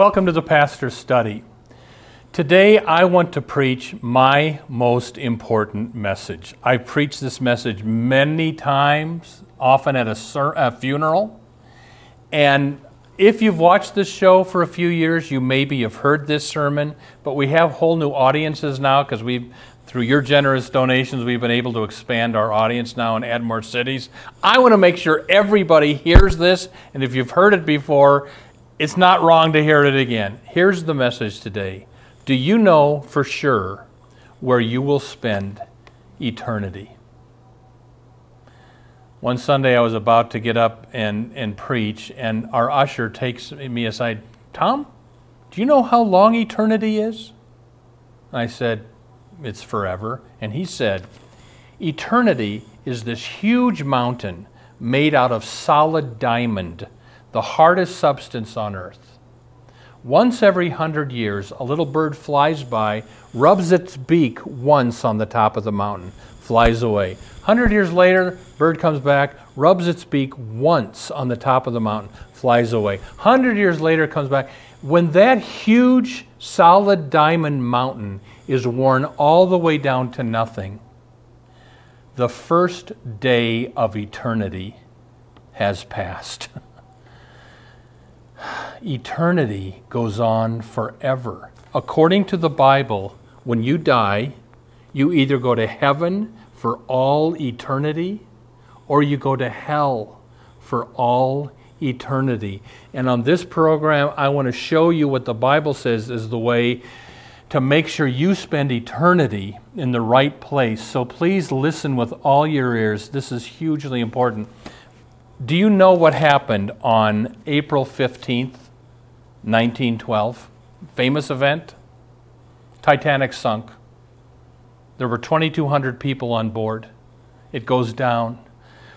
Welcome to the Pastor's Study. Today I want to preach my most important message. I've preached this message many times, often at a, a funeral. And if you've watched this show for a few years, you maybe have heard this sermon, but we have whole new audiences now because we've through your generous donations, we've been able to expand our audience now and add more cities. I want to make sure everybody hears this, and if you've heard it before, it's not wrong to hear it again. Here's the message today Do you know for sure where you will spend eternity? One Sunday I was about to get up and, and preach, and our usher takes me aside Tom, do you know how long eternity is? I said, It's forever. And he said, Eternity is this huge mountain made out of solid diamond the hardest substance on earth. Once every hundred years, a little bird flies by, rubs its beak once on the top of the mountain, flies away. Hundred years later, bird comes back, rubs its beak once on the top of the mountain, flies away. Hundred years later, comes back. When that huge, solid diamond mountain is worn all the way down to nothing, the first day of eternity has passed. eternity goes on forever. According to the Bible, when you die, you either go to heaven for all eternity or you go to hell for all eternity. And on this program, I want to show you what the Bible says is the way to make sure you spend eternity in the right place. So please listen with all your ears. This is hugely important. Do you know what happened on April 15th, 1912? Famous event? Titanic sunk. There were 2,200 people on board. It goes down.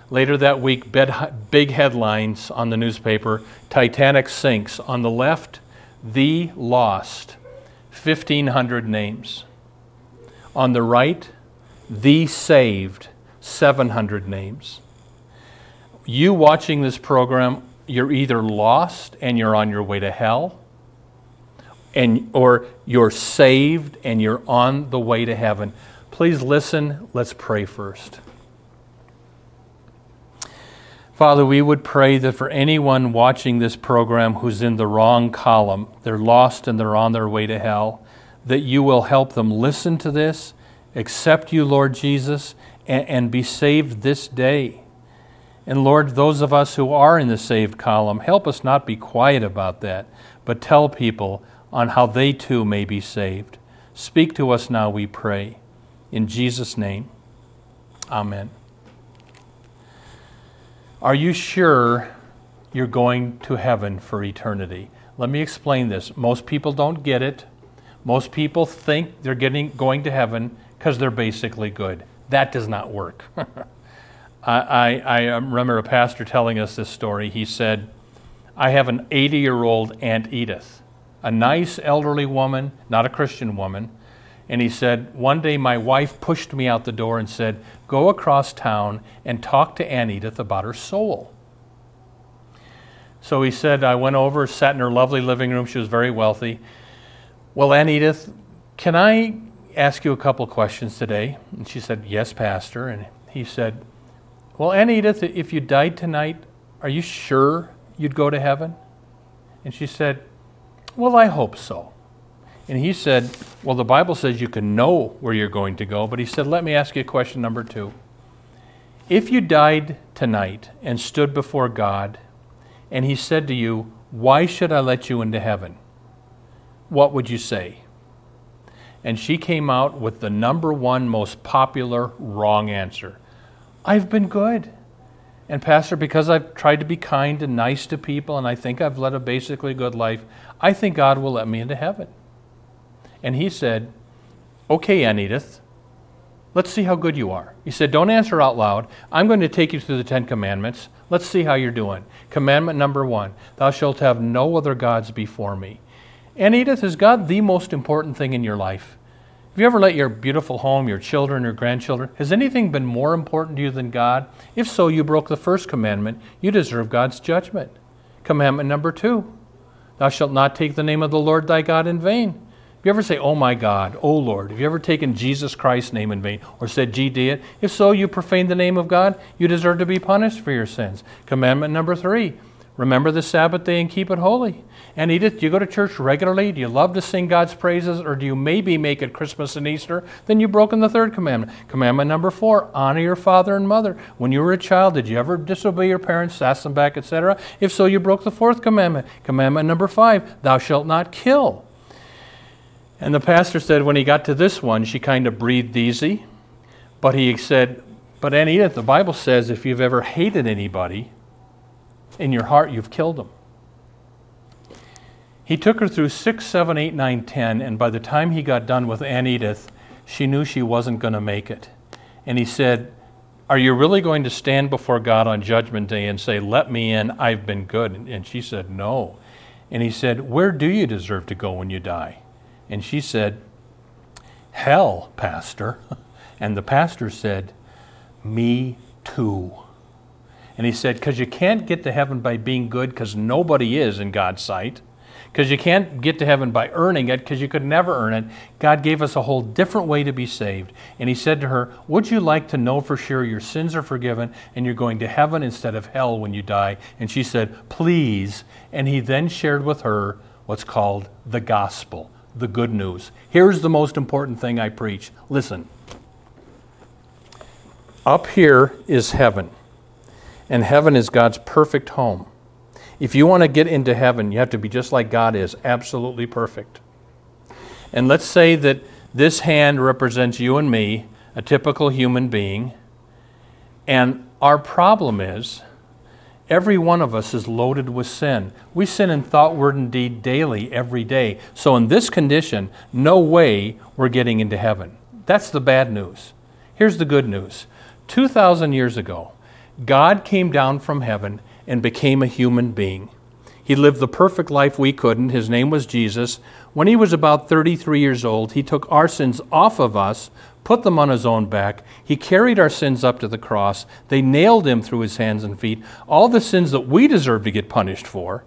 Later that week, big headlines on the newspaper Titanic sinks. On the left, the lost, 1,500 names. On the right, the saved, 700 names you watching this program, you're either lost and you're on your way to hell, and, or you're saved and you're on the way to heaven. Please listen. Let's pray first. Father, we would pray that for anyone watching this program who's in the wrong column, they're lost and they're on their way to hell, that you will help them listen to this, accept you, Lord Jesus, and, and be saved this day. And Lord, those of us who are in the saved column, help us not be quiet about that, but tell people on how they too may be saved. Speak to us now, we pray. In Jesus' name, amen. Are you sure you're going to heaven for eternity? Let me explain this. Most people don't get it. Most people think they're getting going to heaven because they're basically good. That does not work. I, I, remember a pastor telling us this story. He said, I have an 80 year old Aunt Edith, a nice elderly woman, not a Christian woman. And he said, One day my wife pushed me out the door and said, Go across town and talk to Aunt Edith about her soul. So he said, I went over, sat in her lovely living room. She was very wealthy. Well, Aunt Edith, can I ask you a couple questions today? And she said, Yes, Pastor. And he said, well, Aunt Edith, if you died tonight, are you sure you'd go to heaven? And she said, Well, I hope so. And he said, Well, the Bible says you can know where you're going to go, but he said, Let me ask you a question number two. If you died tonight and stood before God, and he said to you, Why should I let you into heaven? What would you say? And she came out with the number one most popular wrong answer I've been good. And, Pastor, because I've tried to be kind and nice to people and I think I've led a basically good life, I think God will let me into heaven. And he said, Okay, Aunt Edith, let's see how good you are. He said, Don't answer out loud. I'm going to take you through the Ten Commandments. Let's see how you're doing. Commandment number one Thou shalt have no other gods before me. Aunt Edith, is God the most important thing in your life? Have you ever let your beautiful home, your children, your grandchildren, has anything been more important to you than God? If so, you broke the first commandment. You deserve God's judgment. Commandment number two Thou shalt not take the name of the Lord thy God in vain. Have you ever say, Oh my God, Oh Lord? Have you ever taken Jesus Christ's name in vain or said, Gee, did? If so, you profaned the name of God. You deserve to be punished for your sins. Commandment number three Remember the Sabbath day and keep it holy. Aunt Edith, do you go to church regularly? Do you love to sing God's praises? Or do you maybe make it Christmas and Easter? Then you've broken the third commandment. Commandment number four honor your father and mother. When you were a child, did you ever disobey your parents, sass them back, etc.? If so, you broke the fourth commandment. Commandment number five thou shalt not kill. And the pastor said when he got to this one, she kind of breathed easy. But he said, But Aunt Edith, the Bible says if you've ever hated anybody, in your heart, you've killed them. He took her through 6, 7, 8, 9, 10, and by the time he got done with Aunt Edith, she knew she wasn't going to make it. And he said, Are you really going to stand before God on Judgment Day and say, Let me in, I've been good? And she said, No. And he said, Where do you deserve to go when you die? And she said, Hell, Pastor. And the pastor said, Me too. And he said, Because you can't get to heaven by being good, because nobody is in God's sight. Because you can't get to heaven by earning it, because you could never earn it. God gave us a whole different way to be saved. And he said to her, Would you like to know for sure your sins are forgiven and you're going to heaven instead of hell when you die? And she said, Please. And he then shared with her what's called the gospel, the good news. Here's the most important thing I preach. Listen. Up here is heaven and heaven is God's perfect home. If you want to get into heaven, you have to be just like God is, absolutely perfect. And let's say that this hand represents you and me, a typical human being, and our problem is every one of us is loaded with sin. We sin in thought, word, and deed daily, every day. So, in this condition, no way we're getting into heaven. That's the bad news. Here's the good news 2,000 years ago, God came down from heaven and became a human being. He lived the perfect life we couldn't. His name was Jesus. When he was about 33 years old, he took our sins off of us, put them on his own back. He carried our sins up to the cross. They nailed him through his hands and feet. All the sins that we deserve to get punished for.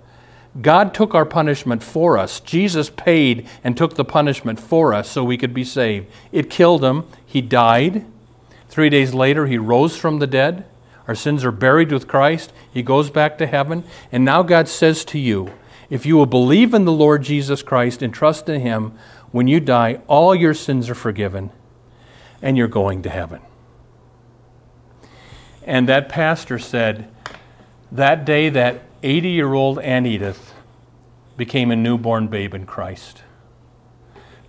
God took our punishment for us. Jesus paid and took the punishment for us so we could be saved. It killed him. He died. Three days later, he rose from the dead. Our sins are buried with Christ. He goes back to heaven. And now God says to you, if you will believe in the Lord Jesus Christ and trust in Him, when you die, all your sins are forgiven and you're going to heaven. And that pastor said, that day that 80 year old Aunt Edith became a newborn babe in Christ.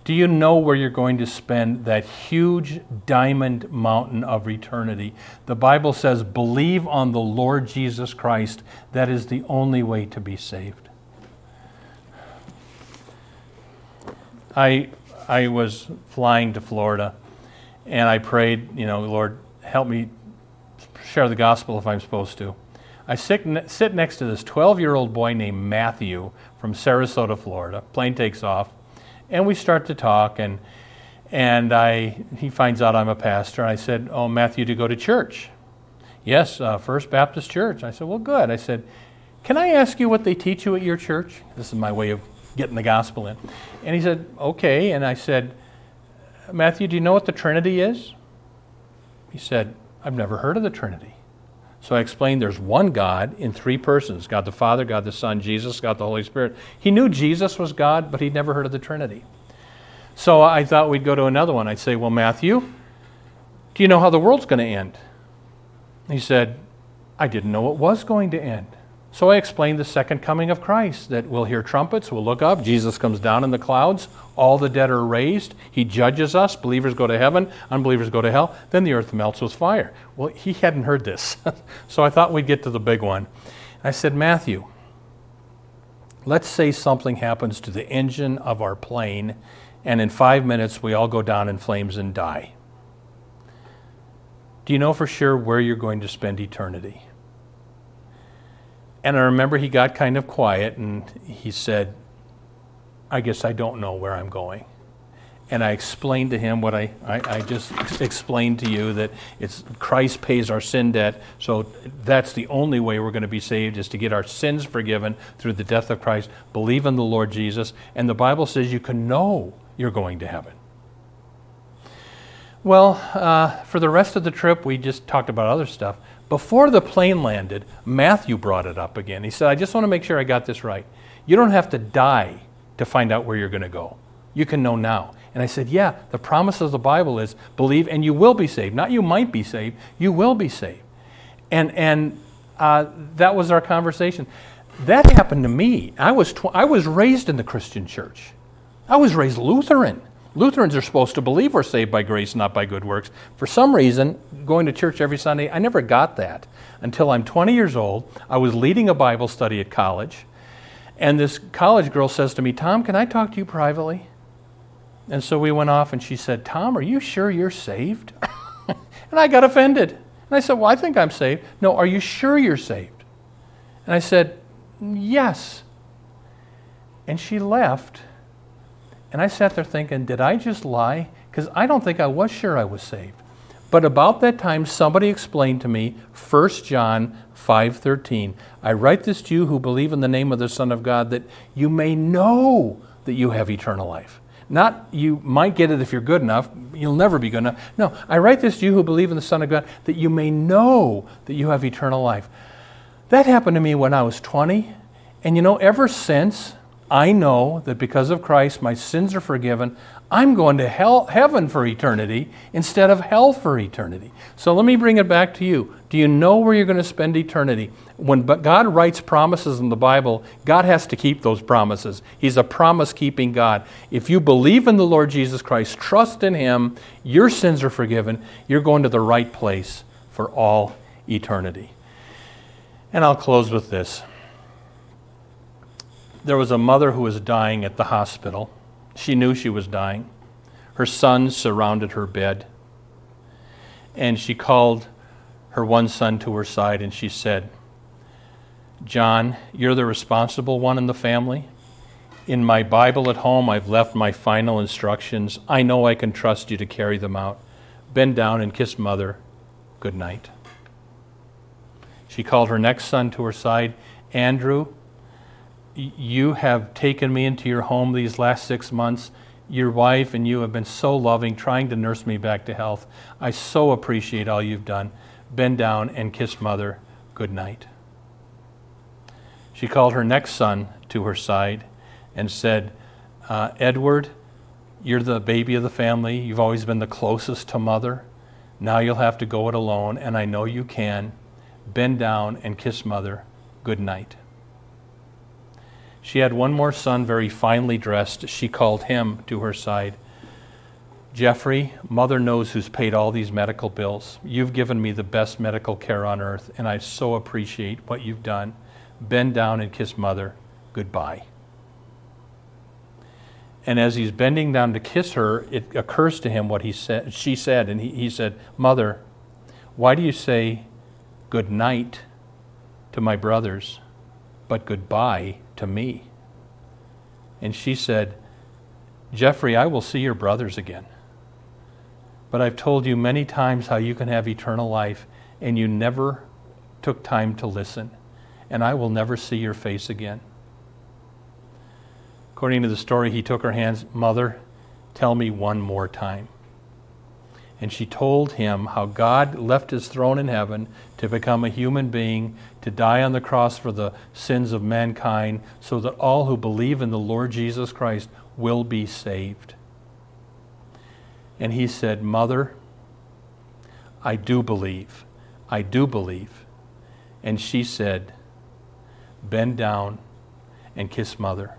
Do you know where you're going to spend that huge diamond mountain of eternity? The Bible says, believe on the Lord Jesus Christ. That is the only way to be saved. I, I was flying to Florida and I prayed, you know, Lord, help me share the gospel if I'm supposed to. I sit, sit next to this 12 year old boy named Matthew from Sarasota, Florida. Plane takes off and we start to talk and and I he finds out I'm a pastor and I said, "Oh, Matthew, to go to church?" "Yes, uh, First Baptist Church." I said, "Well, good." I said, "Can I ask you what they teach you at your church?" This is my way of getting the gospel in. And he said, "Okay." And I said, "Matthew, do you know what the Trinity is?" He said, "I've never heard of the Trinity." So I explained there's one God in three persons God the Father, God the Son, Jesus, God the Holy Spirit. He knew Jesus was God, but he'd never heard of the Trinity. So I thought we'd go to another one. I'd say, Well, Matthew, do you know how the world's going to end? He said, I didn't know it was going to end. So I explained the second coming of Christ that we'll hear trumpets, we'll look up, Jesus comes down in the clouds, all the dead are raised, he judges us, believers go to heaven, unbelievers go to hell, then the earth melts with fire. Well, he hadn't heard this. so I thought we'd get to the big one. I said, Matthew, let's say something happens to the engine of our plane, and in five minutes we all go down in flames and die. Do you know for sure where you're going to spend eternity? And I remember he got kind of quiet and he said, I guess I don't know where I'm going. And I explained to him what I, I, I, just explained to you that it's Christ pays our sin debt, so that's the only way we're going to be saved is to get our sins forgiven through the death of Christ. Believe in the Lord Jesus, and the Bible says you can know you're going to heaven. Well, uh, for the rest of the trip, we just talked about other stuff. Before the plane landed, Matthew brought it up again. He said, I just want to make sure I got this right. You don't have to die to find out where you're going to go. You can know now. And I said, Yeah, the promise of the Bible is believe and you will be saved. Not you might be saved, you will be saved. And, and uh, that was our conversation. That happened to me. I was, tw- I was raised in the Christian church, I was raised Lutheran. Lutherans are supposed to believe we're saved by grace, not by good works. For some reason, going to church every Sunday, I never got that until I'm 20 years old. I was leading a Bible study at college, and this college girl says to me, Tom, can I talk to you privately? And so we went off, and she said, Tom, are you sure you're saved? and I got offended. And I said, Well, I think I'm saved. No, are you sure you're saved? And I said, Yes. And she left. And I sat there thinking, did I just lie? Because I don't think I was sure I was saved. But about that time, somebody explained to me 1 John 5:13. I write this to you who believe in the name of the Son of God, that you may know that you have eternal life. Not you might get it if you're good enough, you'll never be good enough. No, I write this to you who believe in the Son of God, that you may know that you have eternal life. That happened to me when I was 20. And you know, ever since, I know that because of Christ, my sins are forgiven. I'm going to hell, heaven for eternity instead of hell for eternity. So let me bring it back to you. Do you know where you're going to spend eternity? When God writes promises in the Bible, God has to keep those promises. He's a promise keeping God. If you believe in the Lord Jesus Christ, trust in Him, your sins are forgiven, you're going to the right place for all eternity. And I'll close with this there was a mother who was dying at the hospital. She knew she was dying. Her sons surrounded her bed. And she called her one son to her side and she said, John, you're the responsible one in the family. In my Bible at home, I've left my final instructions. I know I can trust you to carry them out. Bend down and kiss mother. Good night. She called her next son to her side. Andrew, you have taken me into your home these last six months. Your wife and you have been so loving, trying to nurse me back to health. I so appreciate all you've done. Bend down and kiss mother good night. She called her next son to her side and said, uh, Edward, you're the baby of the family. You've always been the closest to mother. Now you'll have to go it alone, and I know you can. Bend down and kiss mother good night. She had one more son, very finely dressed. She called him to her side. Jeffrey, mother knows who's paid all these medical bills. You've given me the best medical care on earth, and I so appreciate what you've done. Bend down and kiss mother goodbye. And as he's bending down to kiss her, it occurs to him what he said, she said, and he, he said, Mother, why do you say good night to my brothers, but goodbye to me. And she said, Jeffrey, I will see your brothers again. But I've told you many times how you can have eternal life, and you never took time to listen, and I will never see your face again. According to the story, he took her hands, Mother, tell me one more time and she told him how God left his throne in heaven to become a human being, to die on the cross for the sins of mankind, so that all who believe in the Lord Jesus Christ will be saved. And he said, Mother, I do believe. I do believe. And she said, Bend down and kiss Mother.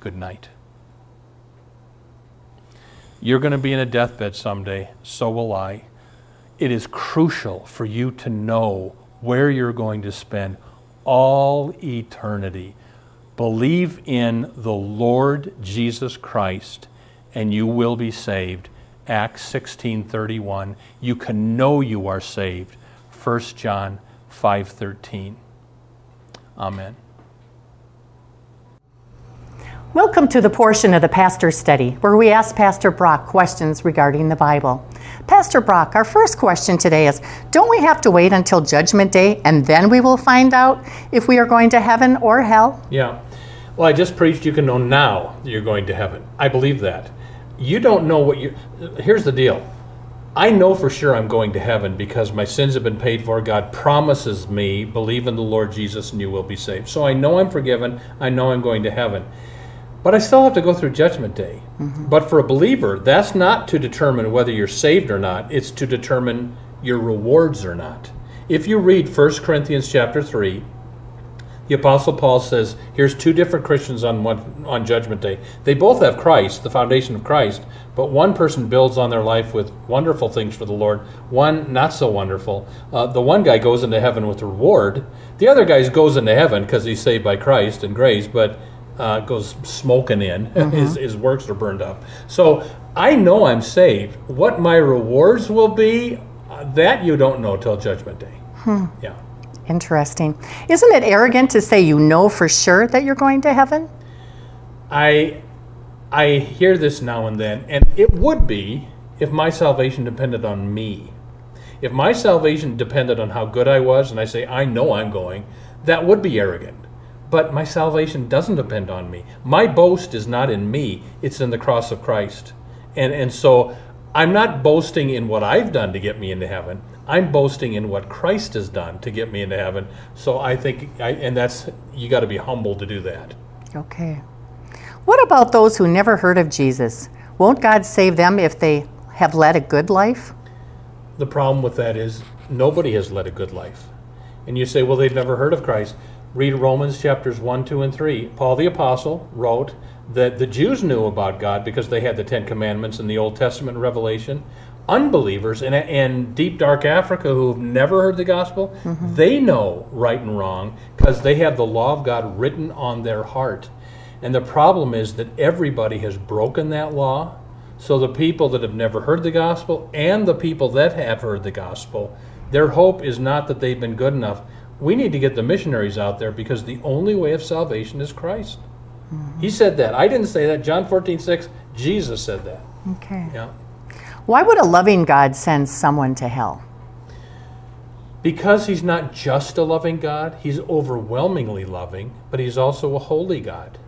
Good night. You're going to be in a deathbed someday, so will I. It is crucial for you to know where you're going to spend all eternity. Believe in the Lord Jesus Christ and you will be saved. Acts 16:31. You can know you are saved. 1 John 5:13. Amen. Welcome to the portion of the Pastor's Study where we ask Pastor Brock questions regarding the Bible. Pastor Brock, our first question today is Don't we have to wait until Judgment Day and then we will find out if we are going to heaven or hell? Yeah. Well, I just preached you can know now you're going to heaven. I believe that. You don't know what you. Here's the deal. I know for sure I'm going to heaven because my sins have been paid for. God promises me, believe in the Lord Jesus and you will be saved. So I know I'm forgiven. I know I'm going to heaven. But I still have to go through Judgment Day. Mm-hmm. But for a believer, that's not to determine whether you're saved or not, it's to determine your rewards or not. If you read 1 Corinthians chapter 3, the apostle paul says here's two different christians on one on judgment day they both have christ the foundation of christ but one person builds on their life with wonderful things for the lord one not so wonderful uh, the one guy goes into heaven with a reward the other guy goes into heaven because he's saved by christ and grace but uh, goes smoking in. Mm-hmm. his, his works are burned up. So I know I'm saved. What my rewards will be, uh, that you don't know till Judgment Day. Hmm. Yeah. Interesting. Isn't it arrogant to say you know for sure that you're going to heaven? I I hear this now and then, and it would be if my salvation depended on me. If my salvation depended on how good I was, and I say, I know I'm going, that would be arrogant. But my salvation doesn't depend on me. My boast is not in me, it's in the cross of Christ. And, and so I'm not boasting in what I've done to get me into heaven. I'm boasting in what Christ has done to get me into heaven. So I think, I, and that's, you got to be humble to do that. Okay. What about those who never heard of Jesus? Won't God save them if they have led a good life? The problem with that is nobody has led a good life. And you say, well, they've never heard of Christ. Read Romans chapters 1, 2, and 3. Paul the Apostle wrote that the Jews knew about God because they had the Ten Commandments in the Old Testament revelation. Unbelievers in, in deep, dark Africa who have never heard the gospel, mm-hmm. they know right and wrong because they have the law of God written on their heart. And the problem is that everybody has broken that law. So the people that have never heard the gospel and the people that have heard the gospel, their hope is not that they've been good enough we need to get the missionaries out there because the only way of salvation is Christ. Mm-hmm. He said that. I didn't say that. John 14, 6, Jesus said that. Okay. Yeah. Why would a loving God send someone to hell? Because he's not just a loving God, he's overwhelmingly loving, but he's also a holy God.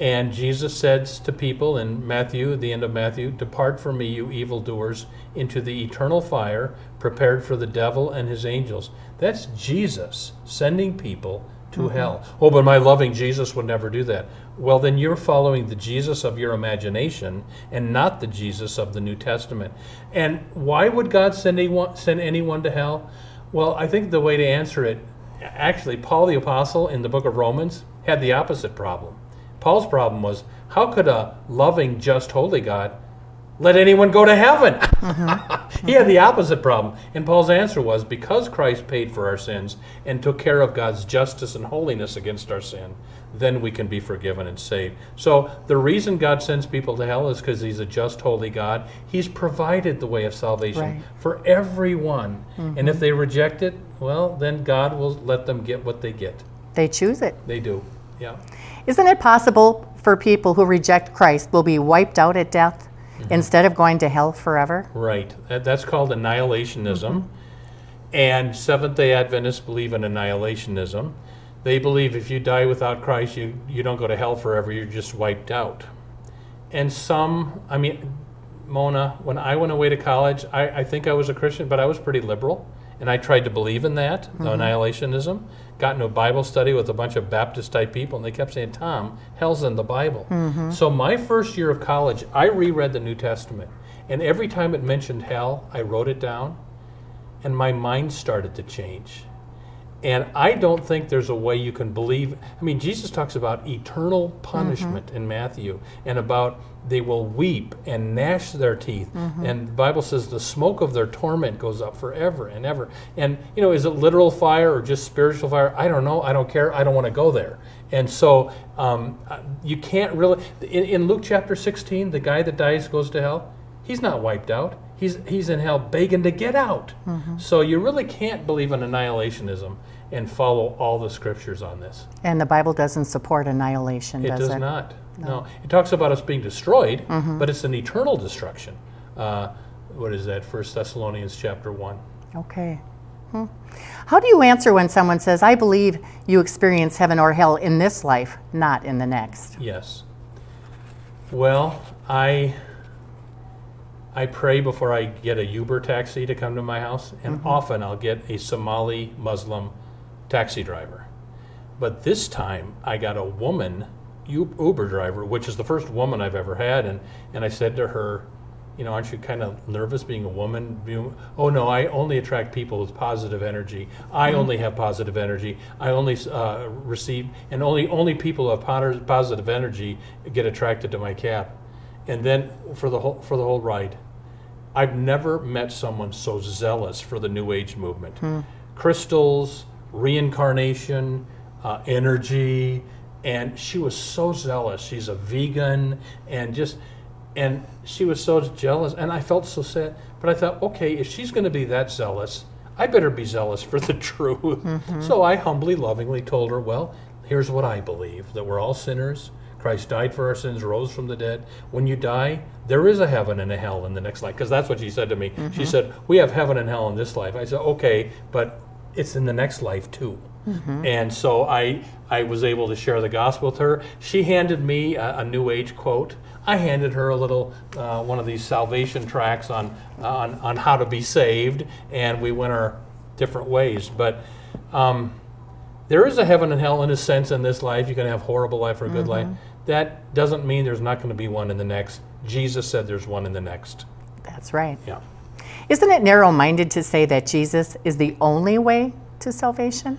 And Jesus says to people in Matthew, at the end of Matthew, Depart from me, you evildoers, into the eternal fire prepared for the devil and his angels. That's Jesus sending people to mm-hmm. hell. Oh, but my loving Jesus would never do that. Well, then you're following the Jesus of your imagination and not the Jesus of the New Testament. And why would God send anyone, send anyone to hell? Well, I think the way to answer it, actually, Paul the Apostle in the book of Romans had the opposite problem. Paul's problem was how could a loving, just, holy God let anyone go to heaven? Mm-hmm. he had the opposite problem. And Paul's answer was because Christ paid for our sins and took care of God's justice and holiness against our sin, then we can be forgiven and saved. So the reason God sends people to hell is because He's a just, holy God. He's provided the way of salvation right. for everyone. Mm-hmm. And if they reject it, well, then God will let them get what they get. They choose it. They do, yeah. Isn't it possible for people who reject Christ will be wiped out at death mm-hmm. instead of going to hell forever? Right. That's called annihilationism. Mm-hmm. And Seventh day Adventists believe in annihilationism. They believe if you die without Christ, you, you don't go to hell forever, you're just wiped out. And some, I mean, Mona, when I went away to college, I, I think I was a Christian, but I was pretty liberal. And I tried to believe in that, mm-hmm. annihilationism got into a Bible study with a bunch of Baptist type people, and they kept saying, Tom, hell's in the Bible. Mm-hmm. So, my first year of college, I reread the New Testament. And every time it mentioned hell, I wrote it down, and my mind started to change. And I don't think there's a way you can believe. I mean, Jesus talks about eternal punishment in Matthew and about they will weep and gnash their teeth. And the Bible says the smoke of their torment goes up forever and ever. And, you know, is it literal fire or just spiritual fire? I don't know. I don't care. I don't want to go there. And so um, uh, you can't really. In, in Luke chapter 16, the guy that dies goes to hell. He's not wiped out. He's, he's in hell begging to get out. So you really can't believe in annihilationism and follow all the scriptures on this. And the Bible doesn't support annihilation, It does, does it? not. No. It talks about us being destroyed, but it's an eternal destruction. Uh, what is that? First Thessalonians chapter 1. Okay. Hmm. How do you answer when someone says, I believe you experience heaven or hell in this life, not in the next? Yes. Well, I I pray before I get a Uber taxi to come to my house, and often I'll get a Somali Muslim taxi driver. But this time I got a woman Uber driver, which is the first woman I've ever had, and and I said to her, you know, aren't you kind of nervous being a woman? Oh no, I only attract people with positive energy. I only have positive energy. I only uh, receive, and only only people who have potter- positive energy get attracted to my cab. And then for the whole for the whole ride, I've never met someone so zealous for the New Age movement. Crystals, reincarnation, uh, energy, and she was so zealous. She's a vegan, and just, and she was so jealous, and I felt so sad. But I thought, okay, if she's going to be that zealous, I better be zealous for the truth. Mm-hmm. So I humbly, lovingly told her, well, here's what I believe: that we're all sinners. Christ died for our sins, rose from the dead. When you die, there is a heaven and a hell in the next life. Because that's what she said to me. She mm-hmm. said, We have heaven and hell in this life. I said, Okay, but it's in the next life too. Mm-hmm. And so I, I was able to share the gospel with her. She handed me a, a New Age quote. I handed her a little uh, one of these salvation tracts on, on on how to be saved, and we went our different ways. But um, there is a heaven and hell in a sense in this life. You can have horrible life or a good life. That doesn't mean there's not going to be one in the next. Jesus said there's one in the next. That's right. Yeah. Isn't it narrow minded to say that Jesus is the only way to salvation?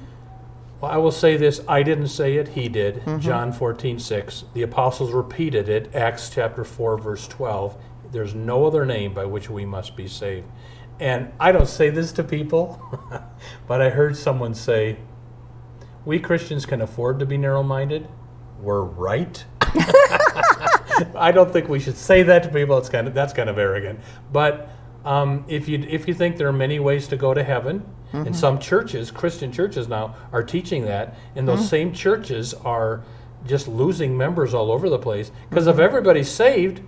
Well, I will say this. I didn't say it. He did. John 14, 6. The apostles repeated it. Acts chapter 4, verse 12. There's no other name by which we must be saved. And I don't say this to people, but I heard someone say, we Christians can afford to be narrow minded. We're right. I don't think we should say that to people. It's kind of that's kind of arrogant. But um, if you if you think there are many ways to go to heaven, Mm-hmm. and some churches, Christian churches now, are teaching that, and those mm-hmm. same churches are just losing members all over the place because if mm-hmm. everybody's saved,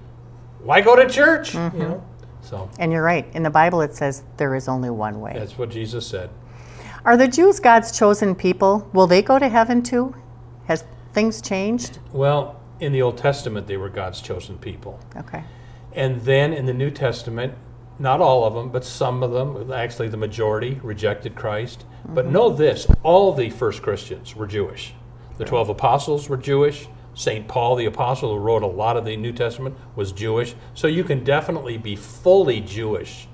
why go to church? You know. So And you're right. In the Bible, it says there is only one way. that's what Jesus said. Are the Jews God's chosen people? Will they go to heaven too? Has things changed? Well, in the Old Testament, they were God's chosen people. Okay. And then in the New Testament, not all of them, but some of them, actually the majority, rejected Christ. But mm-hmm. know this all the first Christians were Jewish. The 12 apostles were Jewish. St. Paul, the apostle who wrote a lot of the New Testament, was Jewish. So you can definitely be fully Jewish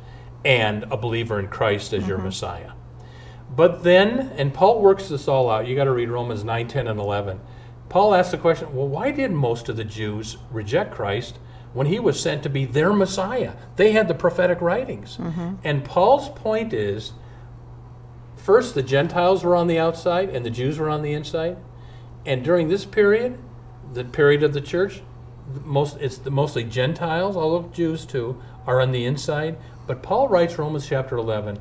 and a believer in Christ as your mm-hmm. Messiah. But then, and Paul works this all out, you got to read Romans 9, 10, and 11. Paul asks the question well, why did most of the Jews reject Christ when he was sent to be their Messiah? They had the prophetic writings. Mm-hmm. And Paul's point is first, the Gentiles were on the outside and the Jews were on the inside. And during this period, the period of the church, most it's the mostly Gentiles, although Jews too, are on the inside. But Paul writes Romans chapter 11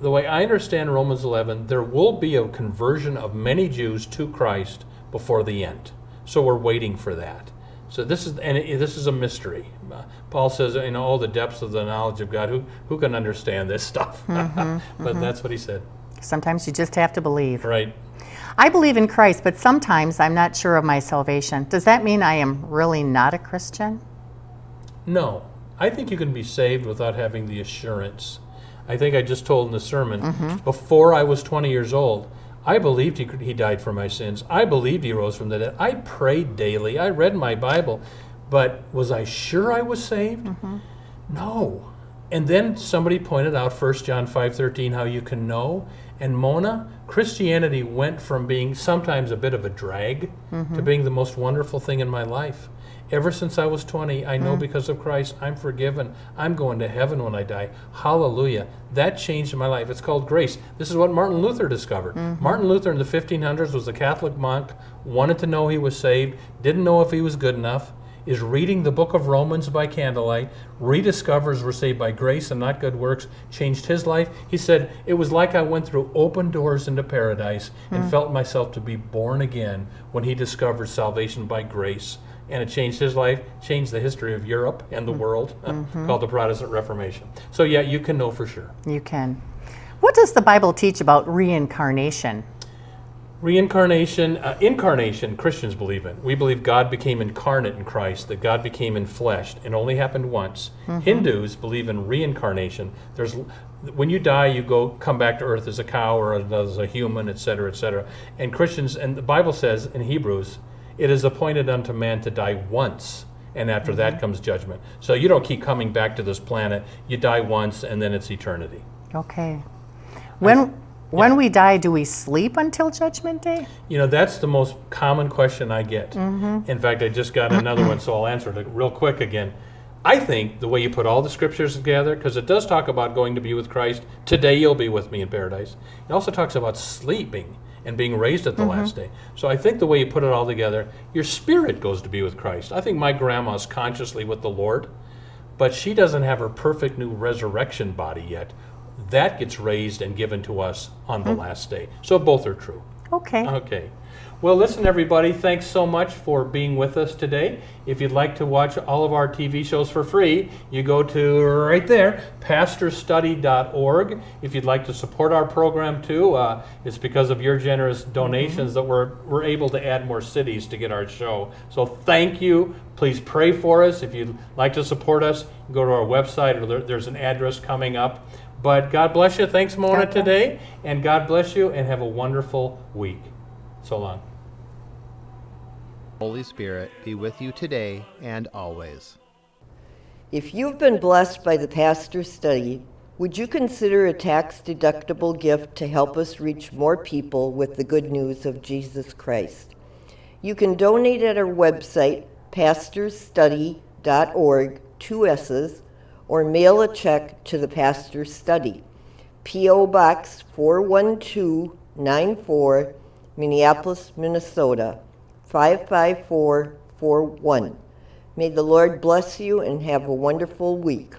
the way I understand Romans 11, there will be a conversion of many Jews to Christ before the end. So we're waiting for that. So this is and it, this is a mystery. Uh, Paul says, in all the depths of the knowledge of God, who who can understand this stuff? Mm-hmm, but mm-hmm. that's what he said. Sometimes you just have to believe. Right. I believe in Christ, but sometimes I'm not sure of my salvation. Does that mean I am really not a Christian? No, I think you can be saved without having the assurance. I think I just told in the sermon mm-hmm. before I was 20 years old, I believed he, he died for my sins. I believed he rose from the dead. I prayed daily. I read my Bible, but was I sure I was saved? Mm-hmm. No. And then somebody pointed out 1 John 5:13 how you can know. And Mona, Christianity went from being sometimes a bit of a drag mm-hmm. to being the most wonderful thing in my life. Ever since I was 20, I know mm. because of Christ, I'm forgiven. I'm going to heaven when I die. Hallelujah. That changed my life. It's called grace. This is what Martin Luther discovered. Mm-hmm. Martin Luther in the 1500s was a Catholic monk, wanted to know he was saved, didn't know if he was good enough is reading the book of Romans by candlelight, rediscovers we're saved by grace and not good works, changed his life. He said, It was like I went through open doors into paradise and mm. felt myself to be born again when he discovered salvation by grace. And it changed his life, changed the history of Europe and the world, uh, called the Protestant Reformation. So, yeah, you can know for sure. You can. What does the Bible teach about reincarnation? Reincarnation, uh, incarnation, Christians believe in. We believe God became incarnate in Christ, that God became enfleshed, and only happened once. Hindus believe in reincarnation. There's, when you die, you go come back to earth as a cow or as a human, etc., etc. And Christians, and the Bible says in Hebrews, it is appointed unto man to die once, and after that mm-hmm. comes judgment. So you don't keep coming back to this planet. You die once, and then it's eternity. Okay. When when we die, do we sleep until Judgment Day? You know, that's the most common question I get. Mm-hmm. In fact, I just got another one, so I'll answer it real quick again. I think the way you put all the scriptures together, because it does talk about going to be with Christ, today you'll be with me in paradise. It also talks about sleeping and being raised at the mm-hmm. last day. So I think the way you put it all together, your spirit goes to be with Christ. I think my grandma's consciously with the Lord, but she doesn't have her perfect new resurrection body yet. That gets raised and given to us on the mm-hmm. last day. So both are true. Okay. Okay. Well, listen, everybody, thanks so much for being with us today. If you'd like to watch all of our TV shows for free, you go to right there, pastorsstudy.org. If you'd like to support our program too, uh, it's because of your generous donations that we're, we're able to add more cities to get our show. So thank you. Please pray for us. If you'd like to support us, go to our website or there, there's an address coming up. But God bless you. Thanks, Mona, God bless. today. And God bless you and have a wonderful week. So long. Holy Spirit be with you today and always. If you've been blessed by the pastor's study, would you consider a tax deductible gift to help us reach more people with the good news of Jesus Christ? You can donate at our website, pastorsstudy.org, two S's, or mail a check to the Pastor's Study, P.O. Box 41294, Minneapolis, Minnesota 55441. May the Lord bless you and have a wonderful week.